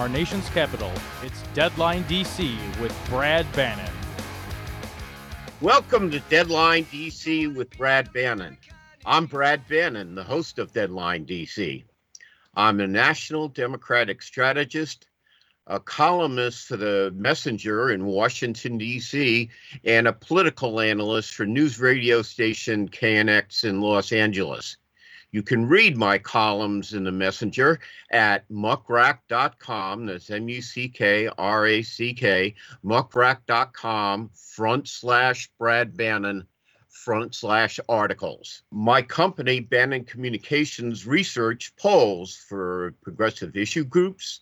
Our nation's capital, it's Deadline DC with Brad Bannon. Welcome to Deadline DC with Brad Bannon. I'm Brad Bannon, the host of Deadline DC. I'm a national Democratic strategist, a columnist for the Messenger in Washington, D.C., and a political analyst for news radio station KNX in Los Angeles. You can read my columns in the Messenger at muckrack.com. That's M U C K R A C K, muckrack.com front slash Brad Bannon front slash articles. My company, Bannon Communications Research, polls for progressive issue groups,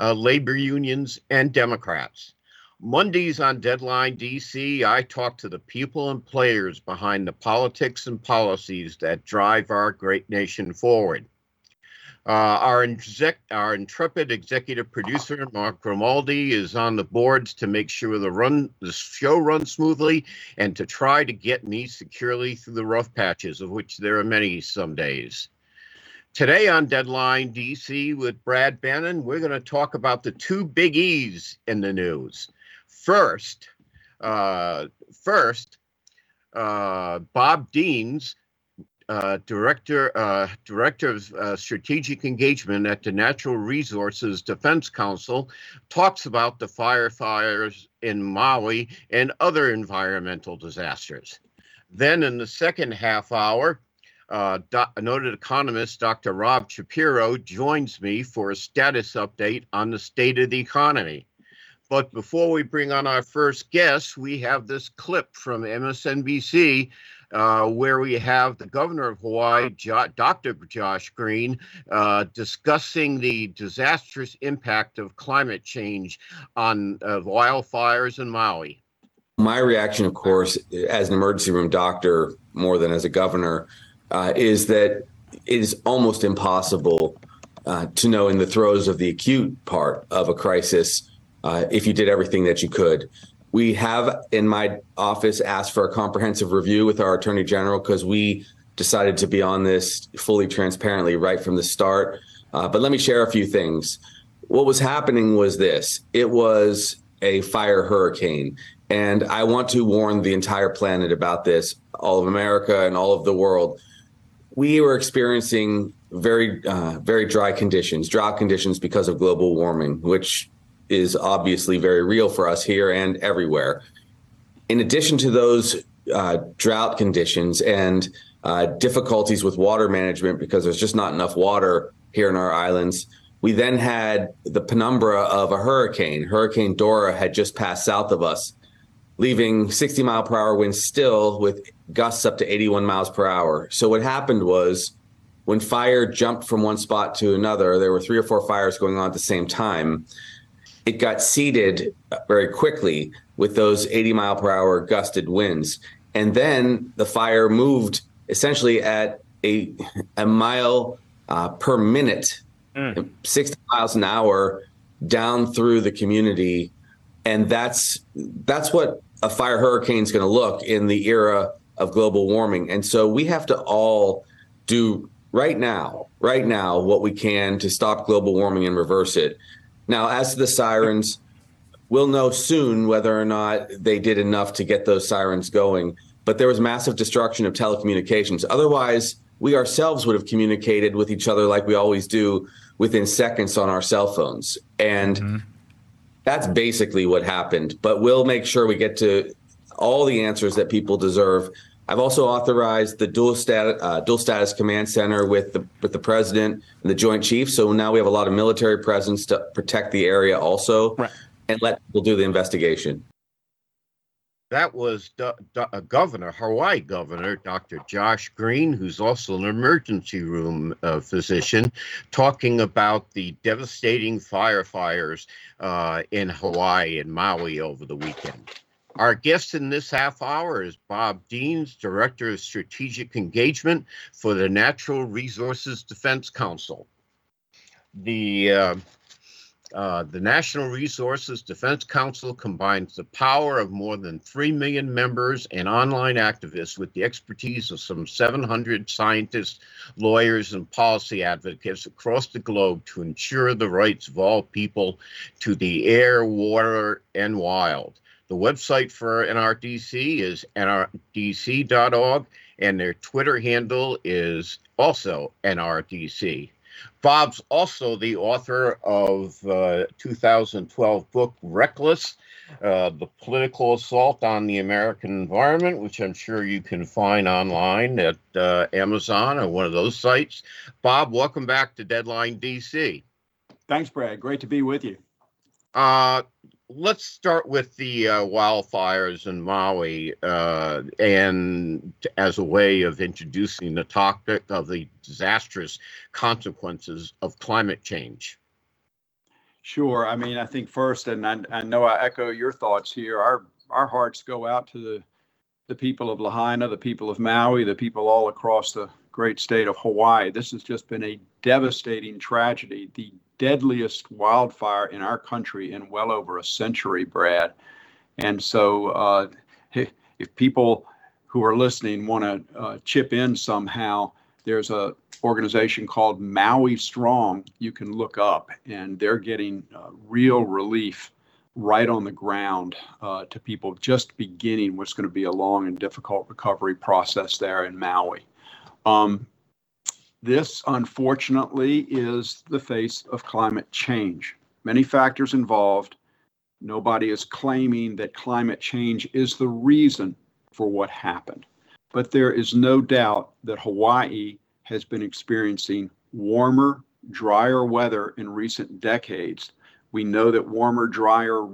uh, labor unions, and Democrats. Mondays on Deadline DC, I talk to the people and players behind the politics and policies that drive our great nation forward. Uh, our, exec- our intrepid executive producer, Mark Grimaldi, is on the boards to make sure the run the show runs smoothly and to try to get me securely through the rough patches, of which there are many some days. Today on Deadline DC with Brad Bannon, we're going to talk about the two big E's in the news first, uh, first, uh, Bob Deans, uh, director uh, director of uh, strategic engagement at the Natural Resources Defense Council, talks about the firefighters in Maui and other environmental disasters. Then, in the second half hour, uh, noted economist Dr. Rob Shapiro joins me for a status update on the state of the economy. But before we bring on our first guest, we have this clip from MSNBC uh, where we have the governor of Hawaii, jo- Dr. Josh Green, uh, discussing the disastrous impact of climate change on uh, wildfires in Maui. My reaction, of course, as an emergency room doctor, more than as a governor, uh, is that it is almost impossible uh, to know in the throes of the acute part of a crisis uh, if you did everything that you could. We have in my office asked for a comprehensive review with our attorney general because we decided to be on this fully transparently right from the start. Uh, but let me share a few things. What was happening was this it was a fire hurricane. And I want to warn the entire planet about this, all of America and all of the world. We were experiencing very, uh, very dry conditions, drought conditions because of global warming, which is obviously very real for us here and everywhere. In addition to those uh, drought conditions and uh, difficulties with water management because there's just not enough water here in our islands, we then had the penumbra of a hurricane. Hurricane Dora had just passed south of us, leaving 60 mile per hour winds still with gusts up to 81 miles per hour. So what happened was when fire jumped from one spot to another, there were three or four fires going on at the same time it got seeded very quickly with those 80 mile per hour gusted winds. And then the fire moved essentially at a, a mile uh, per minute, mm. 60 miles an hour down through the community. And that's that's what a fire hurricane is going to look in the era of global warming. And so we have to all do right now, right now, what we can to stop global warming and reverse it. Now, as to the sirens, we'll know soon whether or not they did enough to get those sirens going. But there was massive destruction of telecommunications. Otherwise, we ourselves would have communicated with each other like we always do within seconds on our cell phones. And mm-hmm. that's basically what happened. But we'll make sure we get to all the answers that people deserve I've also authorized the dual status, uh, dual status command center with the with the president and the Joint Chiefs. So now we have a lot of military presence to protect the area also, right. and let people do the investigation. That was D- D- uh, Governor, Hawaii Governor Dr. Josh Green, who's also an emergency room uh, physician, talking about the devastating firefires uh, in Hawaii and Maui over the weekend. Our guest in this half hour is Bob Deans, Director of Strategic Engagement for the Natural Resources Defense Council. The uh, uh, the National Resources Defense Council combines the power of more than 3 million members and online activists with the expertise of some 700 scientists, lawyers, and policy advocates across the globe to ensure the rights of all people to the air, water, and wild. The website for NRDC is nrdc.org, and their Twitter handle is also NRDC. Bob's also the author of uh, 2012 book Reckless, uh, The Political Assault on the American Environment, which I'm sure you can find online at uh, Amazon or one of those sites. Bob, welcome back to Deadline DC. Thanks, Brad. Great to be with you. Let's start with the uh, wildfires in Maui, uh, and as a way of introducing the topic of the disastrous consequences of climate change. Sure. I mean, I think first, and I, I know I echo your thoughts here. Our our hearts go out to the the people of Lahaina, the people of Maui, the people all across the great state of Hawaii. This has just been a devastating tragedy. The deadliest wildfire in our country in well over a century, Brad. And so, uh, if people who are listening want to uh, chip in somehow, there's a organization called Maui Strong you can look up, and they're getting uh, real relief right on the ground uh, to people just beginning what's going to be a long and difficult recovery process there in Maui. Um, this, unfortunately, is the face of climate change. Many factors involved. Nobody is claiming that climate change is the reason for what happened. But there is no doubt that Hawaii has been experiencing warmer, drier weather in recent decades. We know that warmer, drier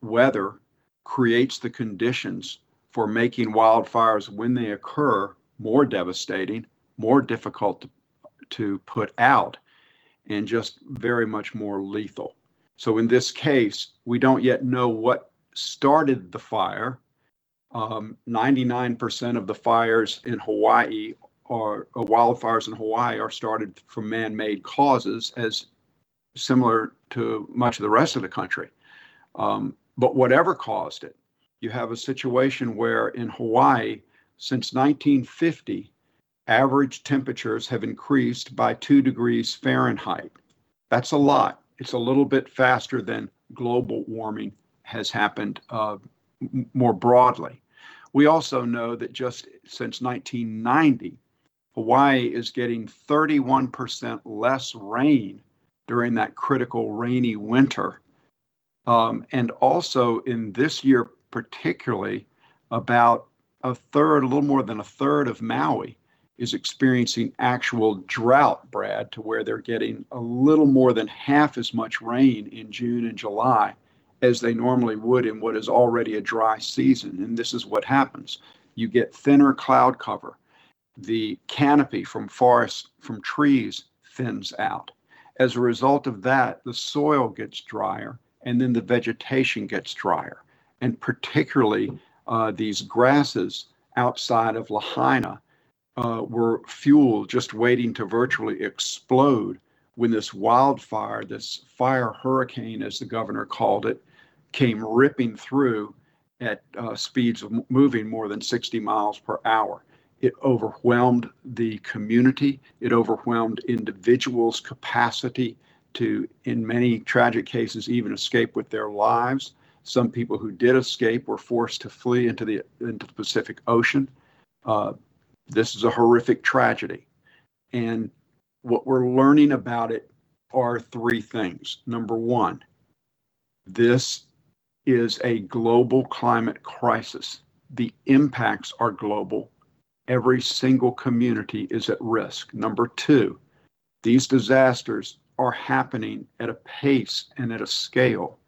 weather creates the conditions for making wildfires when they occur more devastating, more difficult to to put out and just very much more lethal. So in this case, we don't yet know what started the fire. Um, 99% of the fires in Hawaii or uh, wildfires in Hawaii are started from man-made causes, as similar to much of the rest of the country. Um, but whatever caused it, you have a situation where in Hawaii, since 1950, average temperatures have increased by two degrees Fahrenheit. That's a lot. It's a little bit faster than global warming has happened uh, more broadly. We also know that just since 1990, Hawaii is getting 31% less rain during that critical rainy winter. Um, and also in this year, particularly, about a third, a little more than a third of Maui is experiencing actual drought, Brad, to where they're getting a little more than half as much rain in June and July as they normally would in what is already a dry season. And this is what happens you get thinner cloud cover. The canopy from forests, from trees, thins out. As a result of that, the soil gets drier and then the vegetation gets drier. And particularly uh, these grasses outside of Lahaina uh, were fuel just waiting to virtually explode when this wildfire, this fire hurricane, as the governor called it, came ripping through at uh, speeds of moving more than 60 miles per hour. It overwhelmed the community. It overwhelmed individuals' capacity to, in many tragic cases, even escape with their lives. Some people who did escape were forced to flee into the into the Pacific Ocean. Uh, this is a horrific tragedy. And what we're learning about it are three things. Number one, this is a global climate crisis. The impacts are global. Every single community is at risk. Number two, these disasters are happening at a pace and at a scale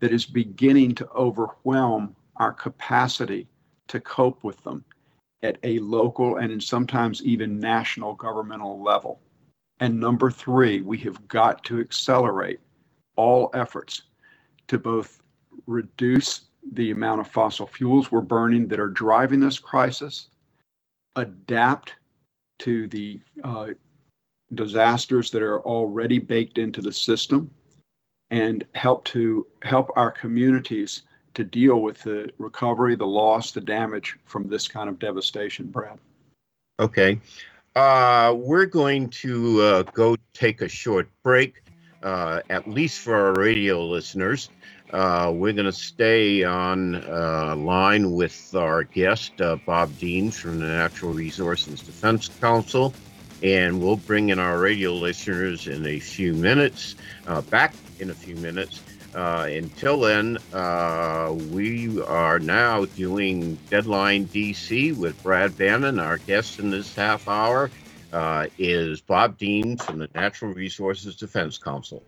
that is beginning to overwhelm our capacity to cope with them at a local and sometimes even national governmental level. And number three, we have got to accelerate all efforts to both reduce the amount of fossil fuels we're burning that are driving this crisis, adapt to the uh, disasters that are already baked into the system, and help to help our communities to deal with the recovery, the loss, the damage from this kind of devastation, Brad. Okay. Uh, we're going to uh, go take a short break, uh, at least for our radio listeners. Uh, we're going to stay on uh, line with our guest, uh, Bob Deans from the Natural Resources Defense Council, and we'll bring in our radio listeners in a few minutes, back in a few minutes. Uh, until then, uh, we are now doing Deadline DC with Brad Bannon. Our guest in this half hour uh, is Bob Dean from the Natural Resources Defense Council.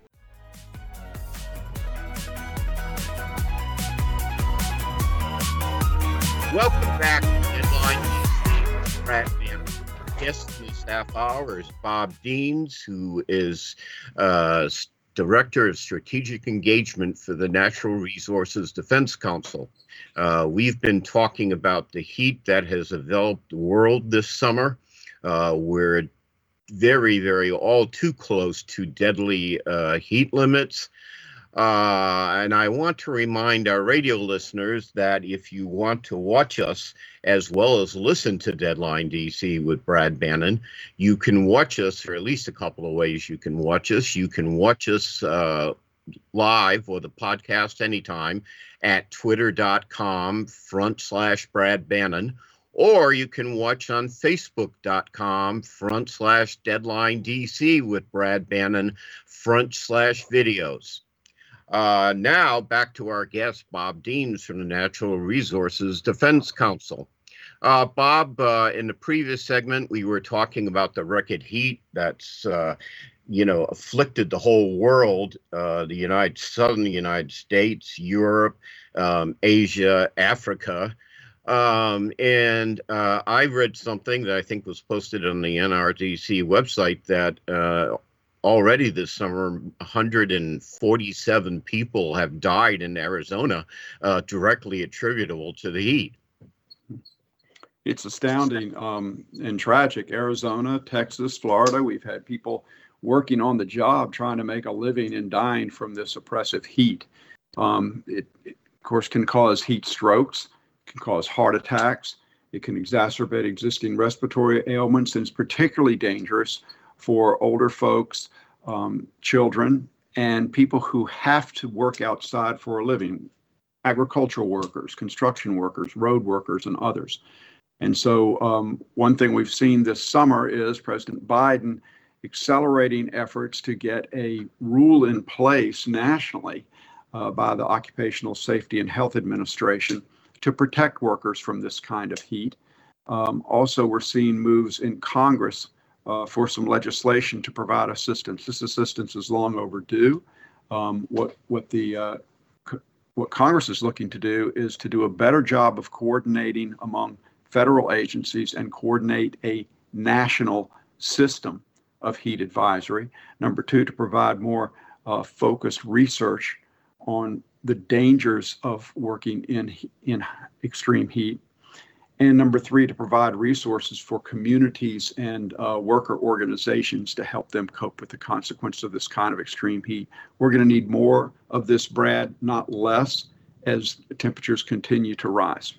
Welcome back to Deadline DC with Brad Bannon. Our guest in this half hour is Bob Deans, who is uh, Director of Strategic Engagement for the Natural Resources Defense Council. Uh, we've been talking about the heat that has enveloped the world this summer. Uh, we're very, very all too close to deadly uh, heat limits. Uh, and I want to remind our radio listeners that if you want to watch us as well as listen to Deadline DC with Brad Bannon, you can watch us for at least a couple of ways. You can watch us. You can watch us uh, live or the podcast anytime at twitter.com front slash Brad Bannon. Or you can watch on facebook.com front slash deadline DC with Brad Bannon front slash videos. Uh, now, back to our guest, Bob Deans from the Natural Resources Defense Council. Uh, Bob, uh, in the previous segment, we were talking about the record heat that's, uh, you know, afflicted the whole world, uh, the United Southern United States, Europe, um, Asia, Africa. Um, and uh, I read something that I think was posted on the NRDC website that uh, already this summer 147 people have died in arizona uh, directly attributable to the heat. It's astounding um, and tragic. Arizona texas florida we've had people working on the job trying to make a living and dying from this oppressive heat. Um, it, it, of course can cause heat strokes can cause heart attacks. It can exacerbate existing respiratory ailments and it's particularly dangerous for older folks, um, children, and people who have to work outside for a living agricultural workers, construction workers, road workers, and others. And so, um, one thing we've seen this summer is President Biden accelerating efforts to get a rule in place nationally uh, by the Occupational Safety and Health Administration to protect workers from this kind of heat. Um, also, we're seeing moves in Congress uh, for some legislation to provide assistance. This assistance is long overdue. Um, what what the uh, what Congress is looking to do is to do a better job of coordinating among federal agencies and coordinate a national system of heat advisory. Number two, to provide more uh, focused research on the dangers of working in in extreme heat and number three, to provide resources for communities and uh, worker organizations to help them cope with the consequences of this kind of extreme heat. We're going to need more of this, Brad, not less, as temperatures continue to rise.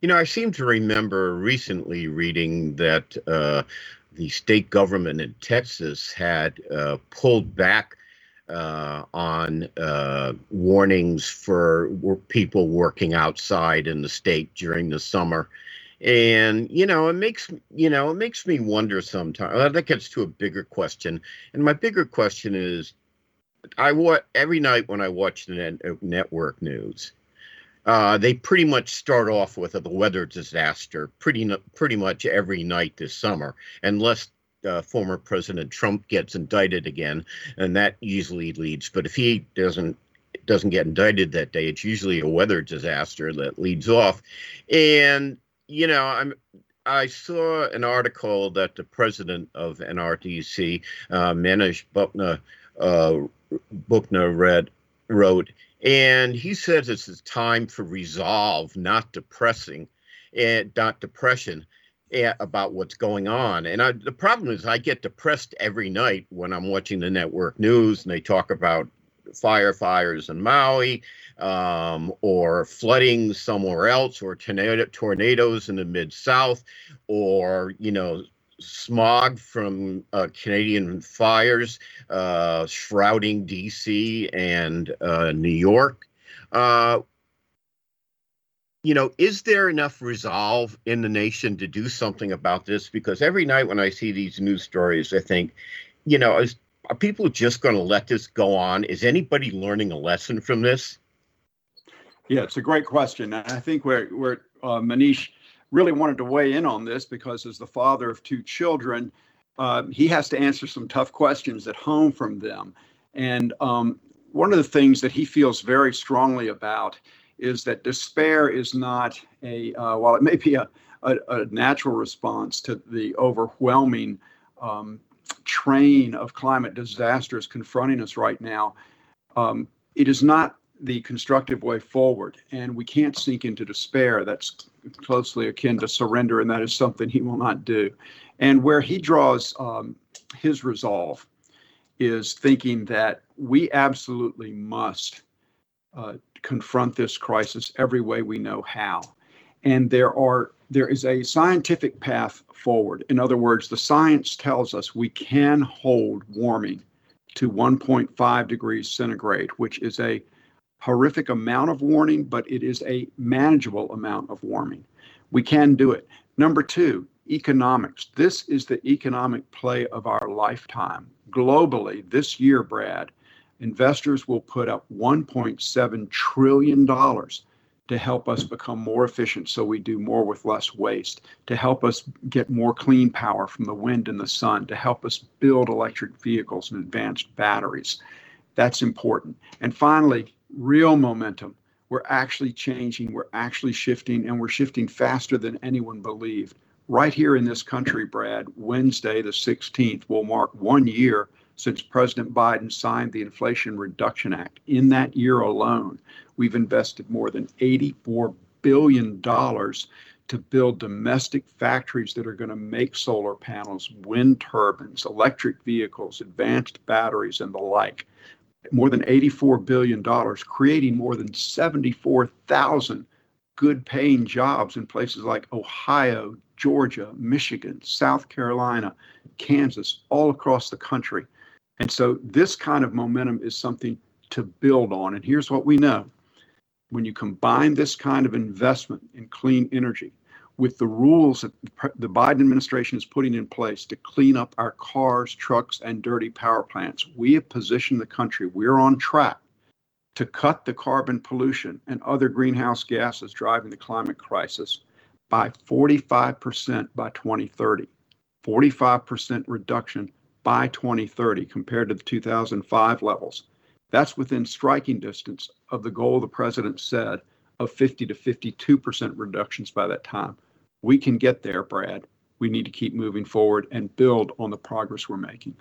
You know, I seem to remember recently reading that uh, the state government in Texas had uh, pulled back uh, on uh, warnings for people working outside in the state during the summer. And you know, it makes you know it makes me wonder sometimes. That gets to a bigger question, and my bigger question is, I watch every night when I watch the net, uh, network news. Uh, they pretty much start off with a weather disaster pretty pretty much every night this summer, unless uh, former President Trump gets indicted again, and that usually leads. But if he doesn't doesn't get indicted that day. It's usually a weather disaster that leads off. And, you know, I'm I saw an article that the president of NRDC, uh, Manish Bapna, uh, read, wrote, and he says it's time for resolve, not depressing, and not depression eh, about what's going on. And I, the problem is, I get depressed every night when I'm watching the network news and they talk about firefires in Maui, um, or flooding somewhere else, or tornado, tornadoes in the mid South, or you know smog from uh, Canadian fires uh, shrouding D.C. and uh, New York. You know, is there enough resolve in the nation to do something about this? Because every night when I see these news stories, I think, you know, is are people just going to let this go on? Is anybody learning a lesson from this? Yeah, it's a great question. And I think where, where uh, Manish really wanted to weigh in on this because, as the father of two children, uh, he has to answer some tough questions at home from them. And um, one of the things that he feels very strongly about is that despair is not a, uh, while it may be a, a, a, natural response to the overwhelming um, train of climate disasters confronting us right now, um, it is not the constructive way forward. And we can't sink into despair. That's closely akin to surrender, and that is something he will not do. And where he draws um, his resolve is thinking that we absolutely must uh, confront this crisis every way we know how. And there are there is a scientific path forward. In other words, the science tells us we can hold warming to 1.5 degrees centigrade, which is a horrific amount of warming, but it is a manageable amount of warming. We can do it. Number two, economics. This is the economic play of our lifetime. Globally, this year, Brad, investors will put up $1.7 trillion to help us become more efficient so we do more with less waste, to help us get more clean power from the wind and the sun, to help us build electric vehicles and advanced batteries. That's important. And finally, real momentum. We're actually changing, we're actually shifting, and we're shifting faster than anyone believed. Right here in this country, Brad, Wednesday, the 16th, will mark one year since President Biden signed the Inflation Reduction Act. In that year alone, we've invested more than $84 billion to build domestic factories that are going to make solar panels, wind turbines, electric vehicles, advanced batteries, and the like. More than $84 billion, creating more than 74,000 good paying jobs in places like Ohio, Georgia, Michigan, South Carolina, Kansas, all across the country. And so this kind of momentum is something to build on. And here's what we know when you combine this kind of investment in clean energy with the rules that the Biden administration is putting in place to clean up our cars, trucks, and dirty power plants, we have positioned the country, we're on track to cut the carbon pollution and other greenhouse gases driving the climate crisis by 45% by 2030. 45% reduction by 2030 compared to the 2005 levels. That's within striking distance of the goal the president said of 50 to 52% reductions by that time. We can get there, Brad. We need to keep moving forward and build on the progress we're making.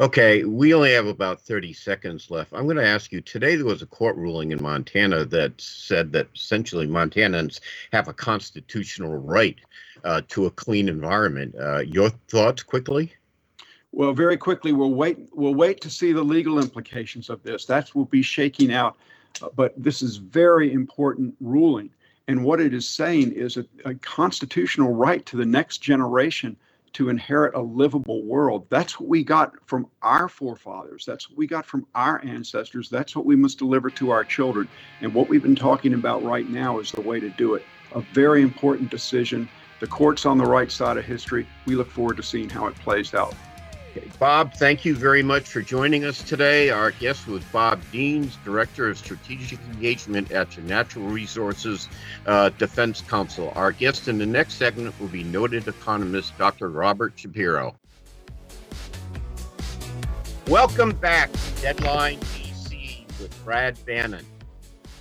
Okay, we only have about 30 seconds left. I'm going to ask you today there was a court ruling in Montana that said that essentially Montanans have a constitutional right uh, to a clean environment. Uh, your thoughts quickly? Well, very quickly, we'll wait. We'll wait to see the legal implications of this. That will be shaking out. Uh, but this is very important ruling, and what it is saying is a, a constitutional right to the next generation to inherit a livable world. That's what we got from our forefathers. That's what we got from our ancestors. That's what we must deliver to our children. And what we've been talking about right now is the way to do it. A very important decision. The court's on the right side of history. We look forward to seeing how it plays out. Okay. Bob, thank you very much for joining us today. Our guest was Bob Deans, Director of Strategic Engagement at the Natural Resources uh, Defense Council. Our guest in the next segment will be noted economist Dr. Robert Shapiro. Welcome back, to Deadline DC. with Brad Bannon.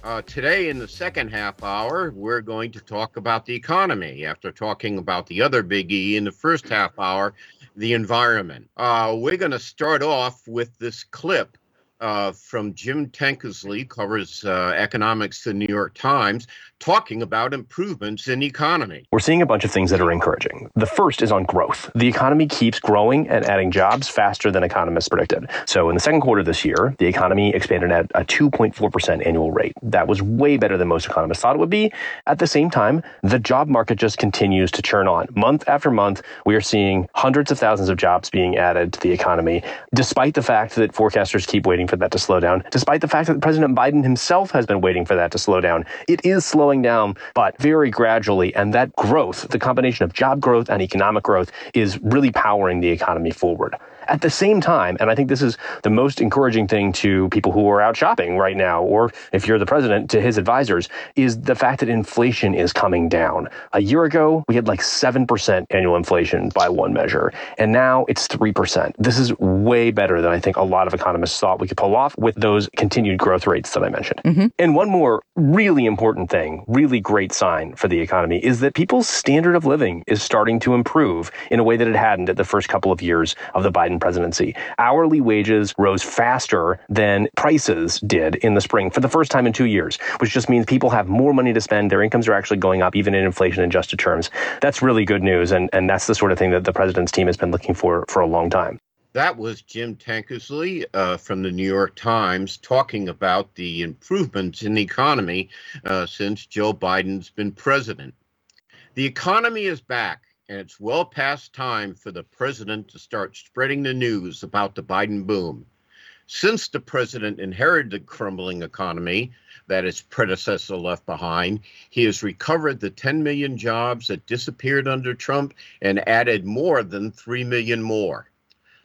Uh, today, in the second half hour, we're going to talk about the economy after talking about the other big E in the first half hour, the environment. Uh, we're going to start off with this clip uh, from Jim Tankersley, covers uh, economics to the New York Times, talking about improvements in economy. We're seeing a bunch of things that are encouraging. The first is on growth. The economy keeps growing and adding jobs faster than economists predicted. So in the second quarter this year, the economy expanded at a 2.4% annual rate. That was way better than most economists thought it would be. At the same time, the job market just continues to churn on. Month after month, we are seeing hundreds of thousands of jobs being added to the economy, despite the fact that forecasters keep waiting for that to slow down, despite the fact that President Biden himself has been waiting for that to slow down. It is slowing down, but very gradually. And that growth, the combination of job growth and economic growth, is really powering the economy forward. At the same time, and I think this is the most encouraging thing to people who are out shopping right now, or if you're the president, to his advisors, is the fact that inflation is coming down. A year ago, we had like 7% annual inflation by one measure, and now it's 3%. This is way better than I think a lot of economists thought we could pull off with those continued growth rates that I mentioned. Mm-hmm. And one more really important thing, really great sign for the economy is that people's standard of living is starting to improve in a way that it hadn't at the first couple of years of the Biden Biden presidency. Hourly wages rose faster than prices did in the spring for the first time in two years, which just means people have more money to spend. Their incomes are actually going up, even in inflation adjusted terms. That's really good news. And, and that's the sort of thing that the president's team has been looking for for a long time. That was Jim Tankersley uh, from the New York Times talking about the improvements in the economy uh, since Joe Biden's been president. The economy is back and it's well past time for the president to start spreading the news about the Biden boom. Since the president inherited the crumbling economy that his predecessor left behind, he has recovered the 10 million jobs that disappeared under Trump and added more than 3 million more.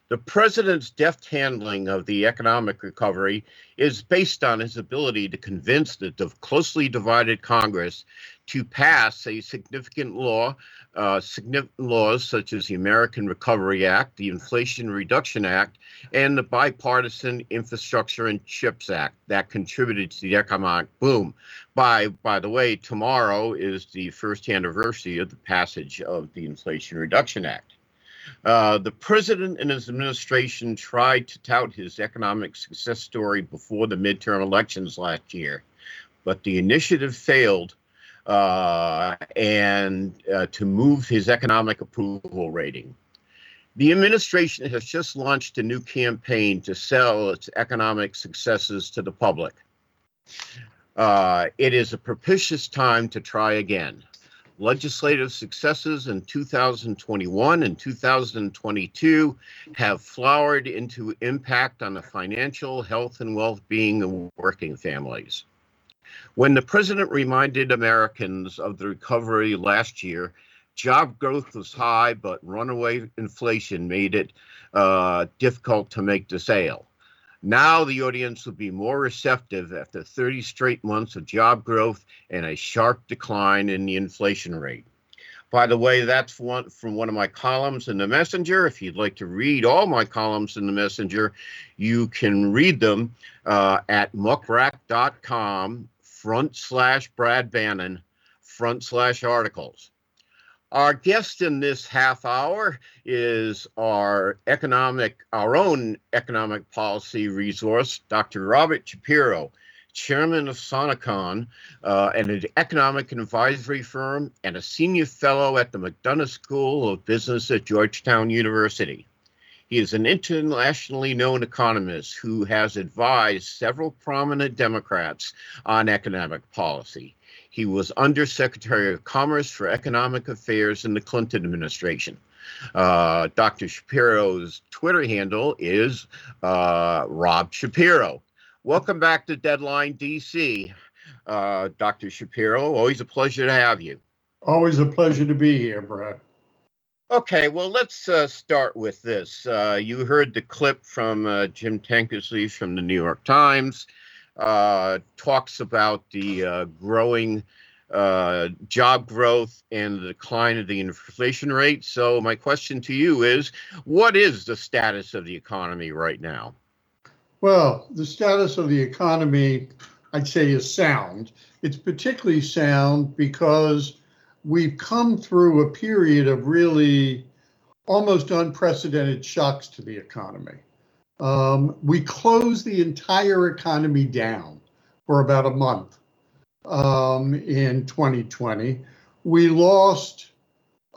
The president's deft handling of the economic recovery is based on his ability to convince the closely divided Congress to pass a significant law, uh, significant laws such as the American Recovery Act, the Inflation Reduction Act, and the Bipartisan Infrastructure and Chips Act that contributed to the economic boom. By by the way, tomorrow is the first anniversary of the passage of the Inflation Reduction Act. Uh, the president and his administration tried to tout his economic success story before the midterm elections last year, but the initiative failed uh, and uh, to move his economic approval rating. The administration has just launched a new campaign to sell its economic successes to the public. Uh, it is a propitious time to try again legislative successes in 2021 and 2022 have flowered into impact on the financial health and well-being of working families. When the president reminded Americans of the recovery last year, job growth was high, but runaway inflation made it uh, difficult to make the sale. Now the audience will be more receptive after 30 straight months of job growth and a sharp decline in the inflation rate. By the way, that's one from one of my columns in the Messenger. If you'd like to read all my columns in the Messenger, you can read them uh, at muckrack.com front slash Brad Bannon front slash articles. Our guest in this half hour is our economic, our own economic policy resource, Dr. Robert Shapiro, chairman of Sonecon, uh, and an economic advisory firm, and a senior fellow at the McDonough School of Business at Georgetown University. He is an internationally known economist who has advised several prominent Democrats on economic policy. He was Undersecretary of Commerce for Economic Affairs in the Clinton administration. Uh, Dr. Shapiro's Twitter handle is uh, Rob Shapiro. Welcome back to Deadline DC, uh, Dr. Shapiro. Always a pleasure to have you. Always a pleasure to be here, Brad. Okay, well, let's uh, start with this. Uh, you heard the clip from uh, Jim Tankersley from the New York Times uh, talks about the uh, growing uh, job growth and the decline of the inflation rate. So, my question to you is what is the status of the economy right now? Well, the status of the economy, I'd say, is sound. It's particularly sound because we've come through a period of really almost unprecedented shocks to the economy. Um, we closed the entire economy down for about a month um, in 2020. We lost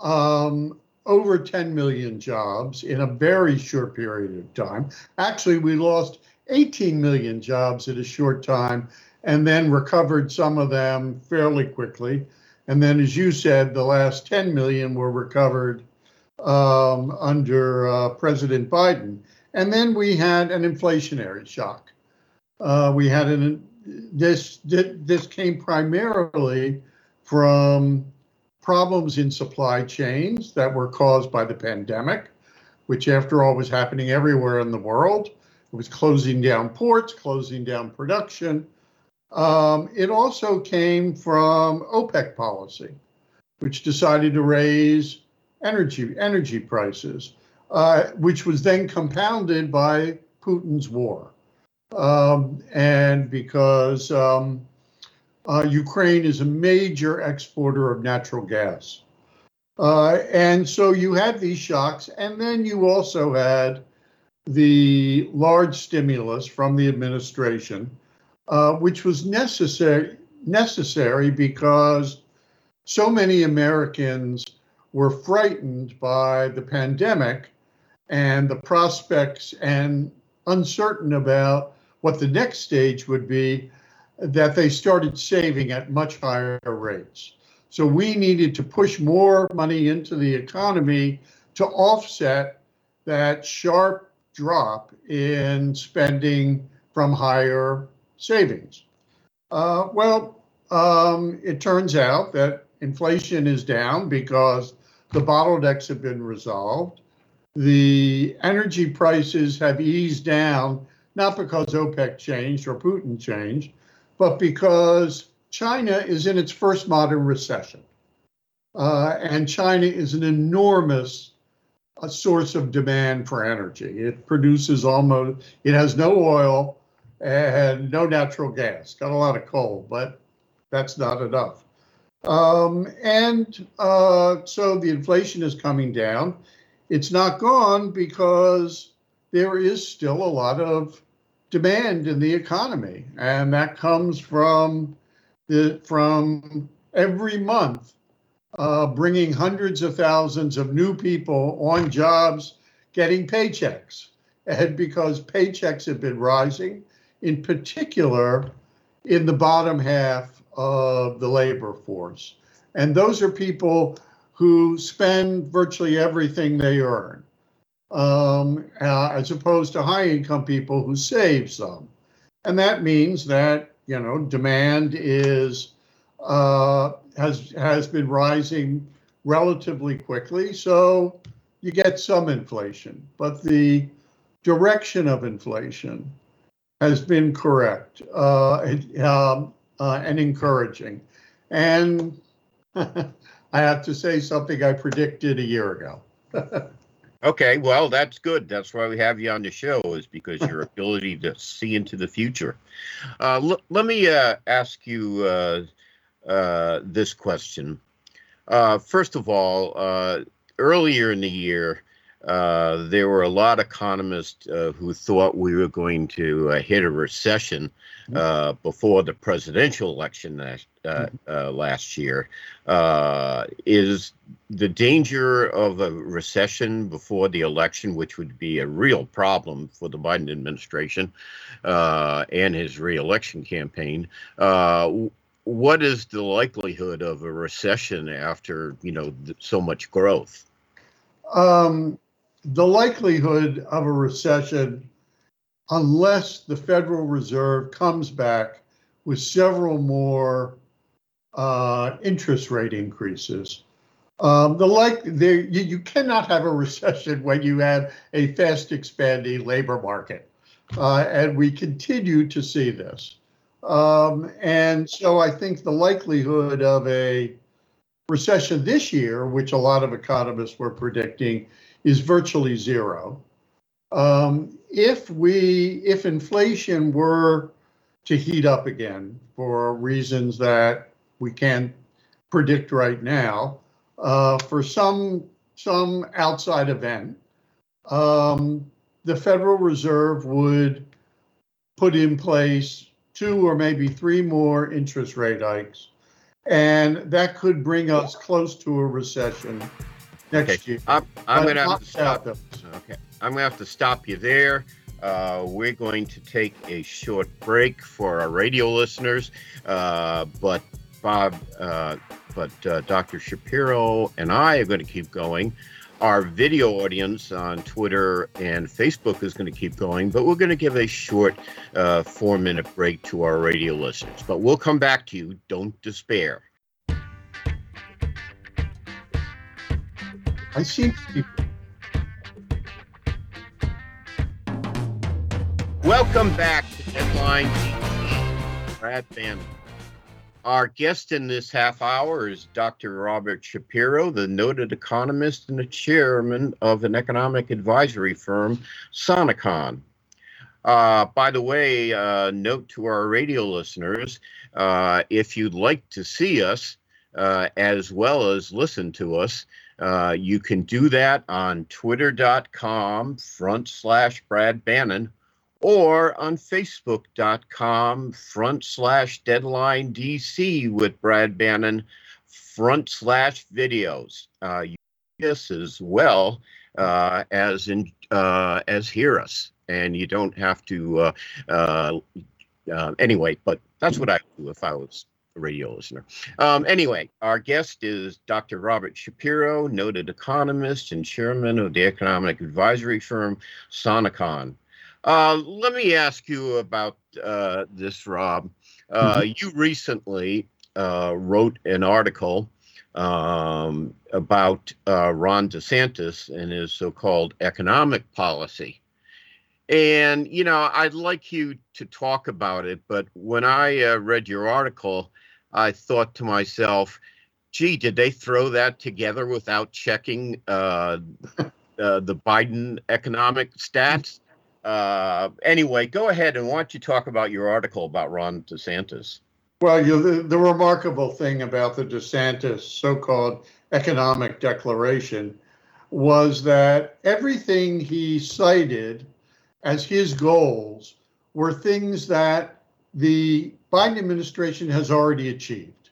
um, over 10 million jobs in a very short period of time. Actually, we lost 18 million jobs in a short time and then recovered some of them fairly quickly. And then, as you said, the last 10 million were recovered um, under uh, President Biden. And then we had an inflationary shock. Uh, we had an this this came primarily from problems in supply chains that were caused by the pandemic, which, after all, was happening everywhere in the world. It was closing down ports, closing down production. Um, it also came from OPEC policy, which decided to raise energy energy prices, uh, which was then compounded by Putin's war, um, and because um, uh, Ukraine is a major exporter of natural gas. Uh, and so you had these shocks, and then you also had the large stimulus from the administration, uh, which was necessary necessary because so many Americans were frightened by the pandemic and the prospects and uncertain about what the next stage would be that they started saving at much higher rates. So we needed to push more money into the economy to offset that sharp drop in spending from higher savings. Uh, well, um, it turns out that inflation is down because the bottlenecks have been resolved. The energy prices have eased down, not because OPEC changed or Putin changed, but because China is in its first modern recession. Uh, and China is an enormous uh, source of demand for energy. It produces almost, it has no oil and no natural gas. Got a lot of coal, but that's not enough. Um, and uh, so the inflation is coming down. It's not gone because there is still a lot of demand in the economy, and that comes from the from every month uh, bringing hundreds of thousands of new people on jobs getting paychecks. And because paychecks have been rising, in particular in the bottom half of the labor force. And those are people who spend virtually everything they earn um, uh, as opposed to high income people who save some. And that means that, you know, demand is uh, has has been rising relatively quickly. So you get some inflation, but the direction of inflation has been correct uh, um, uh, and encouraging. And I have to say something I predicted a year ago. Okay, well, that's good. That's why we have you on the show, is because your ability to see into the future. Uh, l- let me uh, ask you uh, uh this question. Uh, first of all, uh, earlier in the year, uh, there were a lot of economists uh, who thought we were going to uh, hit a recession mm-hmm. uh, before the presidential election last, uh, mm-hmm. last year. is the danger of a recession before the election, which would be a real problem for the Biden administration and his reelection campaign? what is the likelihood of a recession after you know so much growth? Um, the likelihood of a recession, unless the Federal Reserve comes back with several more uh, interest rate increases. Um, the like there, you, you, cannot have a recession when you have a fast expanding labor market, uh, and we continue to see this. Um, and so I think the likelihood of a recession this year, which a lot of economists were predicting, is virtually zero. Um, if we, if inflation were to heat up again for reasons that we can't predict right now, uh, for some some outside event, um, the Federal Reserve would put in place two or maybe three more interest rate hikes, and that could bring us close to a recession next Okay. year. I'm, I'm gonna have to stop. Okay, I'm gonna have to stop you there. Uh, we're going to take a short break for our radio listeners, uh, but Bob, uh, but uh, Dr. Shapiro and I are going to keep going. Our video audience on Twitter and Facebook is going to keep going, but we're going to give a short uh, four minute break to our radio listeners. But we'll come back to you. Don't despair. To Welcome back to Deadline. Brad Bannon. Our guest in this half hour is Dr. Robert Shapiro, the noted economist and the chairman of an economic advisory firm, Sonecon. Uh, by the way, uh, note to our radio listeners uh, if you'd like to see us uh, as well as listen to us, uh, you can do that on twitter.com front slash Brad Bannon or on facebook.com front slash deadline DC with Brad Bannon front slash videos. Uh, this as well uh, as in uh, as hear us, and you don't have to. Uh, anyway, but that's what I do if I was radio listener. Um, anyway, our guest is Dr. Robert Shapiro, noted economist and chairman of the economic advisory firm Sonecon. Uh, let me ask you about uh, this, Rob. Uh, You recently uh, wrote an article um, about uh, Ron DeSantis and his so called economic policy. And, you know, I'd like you to talk about it, but when I uh, read your article, I thought to myself, gee, did they throw that together without checking uh, uh, the Biden economic stats? Uh, anyway, go ahead and why don't you talk about your article about Ron DeSantis? Well, you the, the remarkable thing about the DeSantis so-called economic declaration was that everything he cited as his goals were things that the Biden administration has already achieved.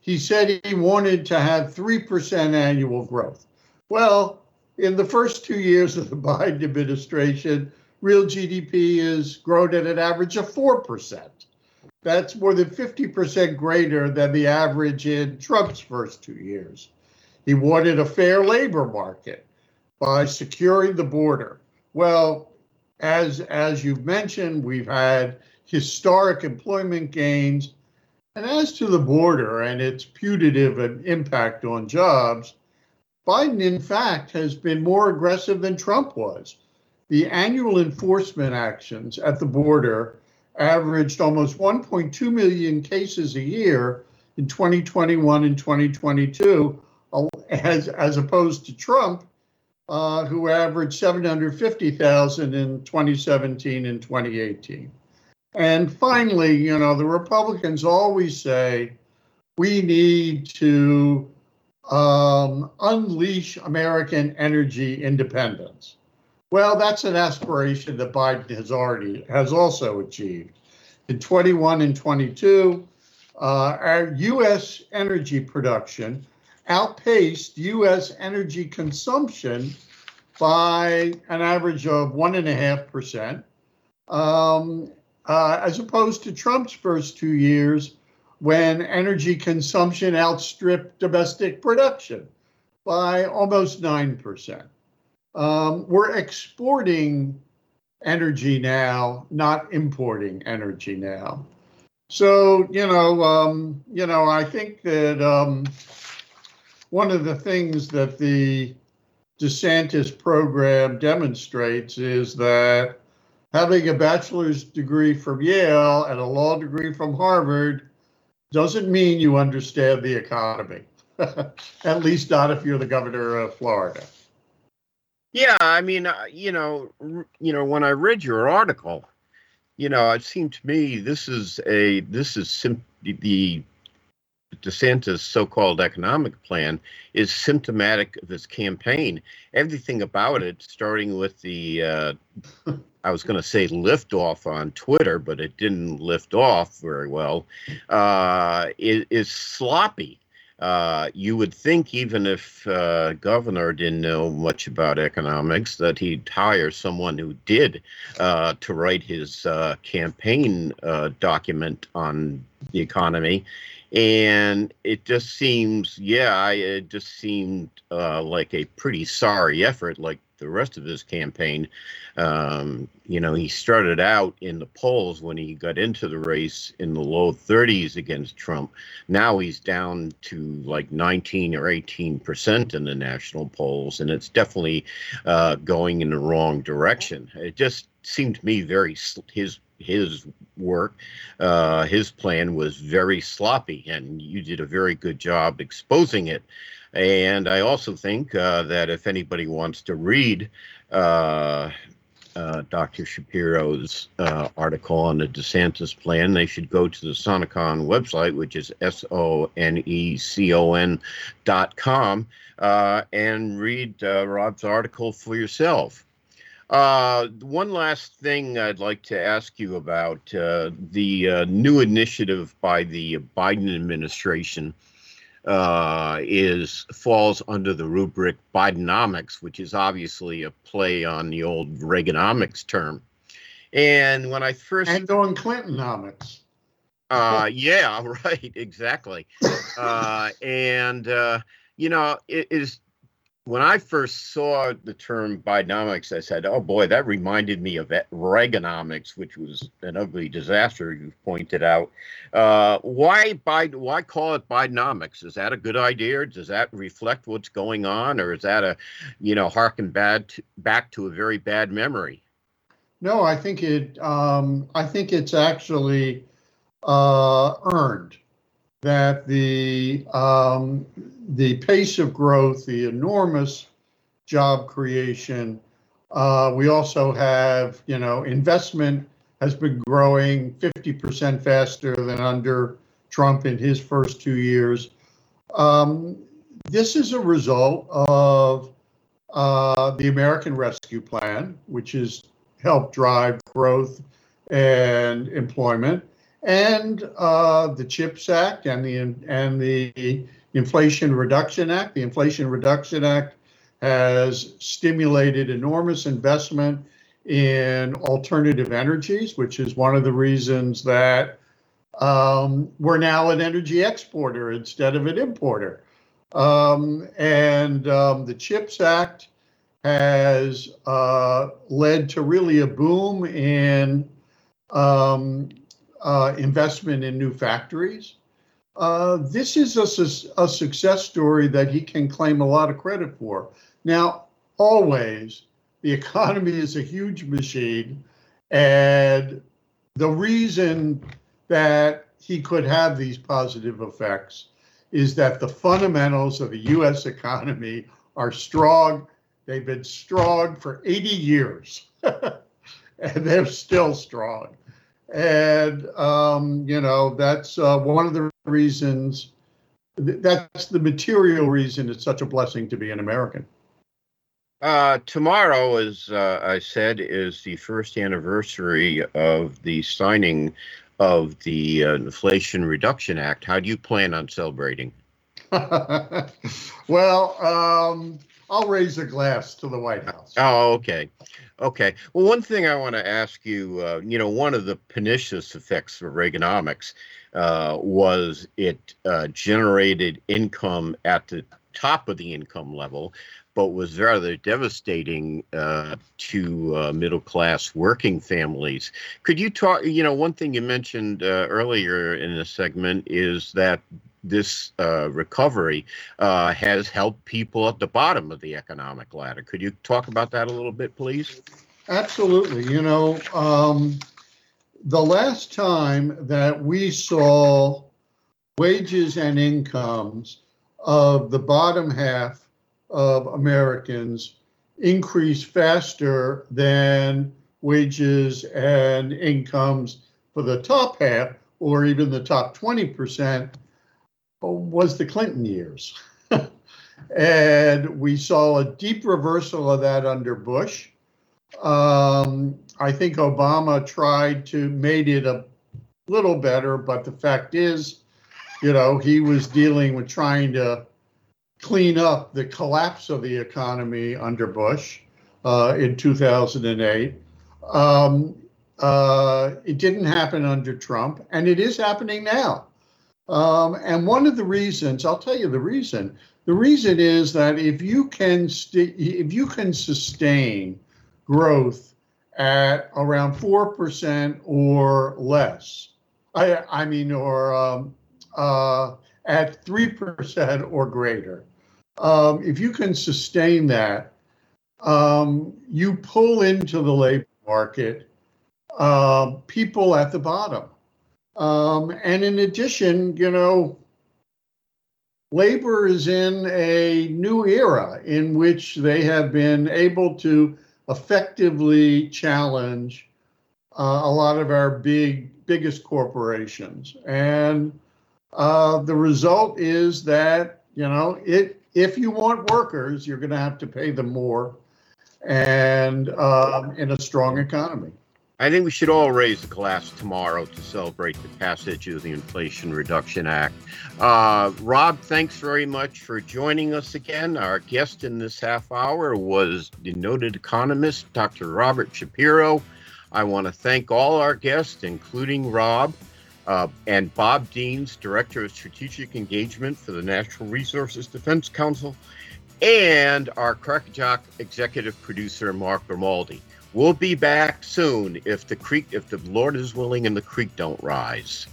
He said he wanted to have 3% annual growth. Well, in the first two years of the Biden administration, real GDP has grown at an average of 4%. That's more than 50% greater than the average in Trump's first two years. He wanted a fair labor market by securing the border. Well, as as you've mentioned, we've had historic employment gains. And as to the border and its putative impact on jobs, Biden, in fact, has been more aggressive than Trump was. The annual enforcement actions at the border averaged almost 1.2 million cases a year in 2021 and 2022, as, as opposed to Trump, uh, who averaged 750,000 in 2017 and 2018. And finally, you know, the Republicans always say we need to um, unleash American energy independence. Well, that's an aspiration that Biden has already has also achieved. In 21 and 22, uh, our U.S. energy production outpaced U.S. energy consumption by an average of one and a half percent, um, uh, as opposed to Trump's first two years, when energy consumption outstripped domestic production by almost nine percent. Um, we're exporting energy now, not importing energy now. So you know, um, you know, I think that um, one of the things that the DeSantis program demonstrates is that having a bachelor's degree from Yale and a law degree from Harvard doesn't mean you understand the economy. At least not if you're the governor of Florida. Yeah, I mean, uh, you know, you know, when I read your article, you know, it seemed to me this is a this is sim- the DeSantis so-called economic plan is symptomatic of his campaign. Everything about it, starting with the uh, I was going to say lift off on Twitter, but it didn't lift off very well. Uh, is, is sloppy. Uh, you would think even if uh, governor didn't know much about economics, that he'd hire someone who did uh, to write his uh, campaign uh, document on the economy. And it just seems, yeah, it just seemed uh, like a pretty sorry effort, like the rest of his campaign. Um, you know, he started out in the polls when he got into the race in the low 30s against Trump. Now he's down to like 19 or 18 percent in the national polls, and it's definitely uh, going in the wrong direction. It just seemed to me very his his work, uh, his plan was very sloppy, and you did a very good job exposing it. And I also think uh, that if anybody wants to read uh, uh, Dr. Shapiro's uh, article on the DeSantis plan, they should go to the Sonecon website, which is S O N E C O N dot com, uh, and read Rob's article for yourself. Uh, one last thing I'd like to ask you about uh, the uh, new initiative by the Biden administration uh, is falls under the rubric Bidenomics, which is obviously a play on the old Reaganomics term. And when I first and on Clintonomics. Uh, yeah, right, exactly. Uh, and uh, you know, it is when I first saw the term Bidenomics, I said, "Oh boy, that reminded me of Reaganomics, which was an ugly disaster." You pointed out. Uh, why? Why call it Bidenomics? Is that a good idea? Does that reflect what's going on, or is that a, you know, harken bad back to a very bad memory? No, I think it. Um, I think it's actually uh, earned that the um, the pace of growth, the enormous job creation. Uh, we also have, you know, investment has been growing 50% faster than under Trump in his first two years. Um, this is a result of uh, the American Rescue Plan, which has helped drive growth and employment, and uh, the CHIPS Act and the and the Inflation Reduction Act. The Inflation Reduction Act has stimulated enormous investment in alternative energies, which is one of the reasons that um, we're now an energy exporter instead of an importer. Um, and um, the CHIPS Act has uh, led to really a boom in um, uh, investment in new factories. Uh, this is a, a success story that he can claim a lot of credit for. Now, always, the economy is a huge machine, and the reason that he could have these positive effects is that the fundamentals of the US economy are strong. They've been strong for 80 years, and they're still strong. And, um, you know, that's uh, one of the reasons, that's the material reason it's such a blessing to be an American. Uh, tomorrow, as uh, I said, is the first anniversary of the signing of the uh, Inflation Reduction Act. How do you plan on celebrating? well, um, I'll raise a glass to the White House. Oh, okay. Okay. Well, one thing I want to ask you, uh, you know, one of the pernicious effects of Reaganomics uh, was it uh, generated income at the top of the income level, but was rather devastating uh, to uh, middle class working families. Could you talk? You know, one thing you mentioned uh, earlier in the segment is that this uh, recovery uh, has helped people at the bottom of the economic ladder. Could you talk about that a little bit, please? Absolutely. You know, um, the last time that we saw wages and incomes of the bottom half of Americans increase faster than wages and incomes for the top half or even the top 20% was the Clinton years. and we saw a deep reversal of that under Bush. Um, I think Obama tried to made it a little better, but the fact is, you know, he was dealing with trying to clean up the collapse of the economy under Bush uh, in 2008. Um, uh, it didn't happen under Trump, and it is happening now. Um, and one of the reasons, I'll tell you the reason. The reason is that if you can st- if you can sustain growth at around four percent or less, I, I mean, or um, uh, at three percent or greater, um, if you can sustain that, um, you pull into the labor market uh, people at the bottom. Um, and in addition, you know, labor is in a new era in which they have been able to effectively challenge uh, a lot of our big biggest corporations. And uh, the result is that you know it if you want workers you're going to have to pay them more and um, in a strong economy I think we should all raise a glass tomorrow to celebrate the passage of the Inflation Reduction Act. Uh, Rob, thanks very much for joining us again. Our guest in this half hour was the noted economist, Dr. Robert Shapiro. I want to thank all our guests, including Rob uh, and Bob Deans, Director of Strategic Engagement for the Natural Resources Defense Council, and our Crackerjack executive producer, Mark Grimaldi. We'll be back soon if the creek, if the Lord is willing and the creek don't rise.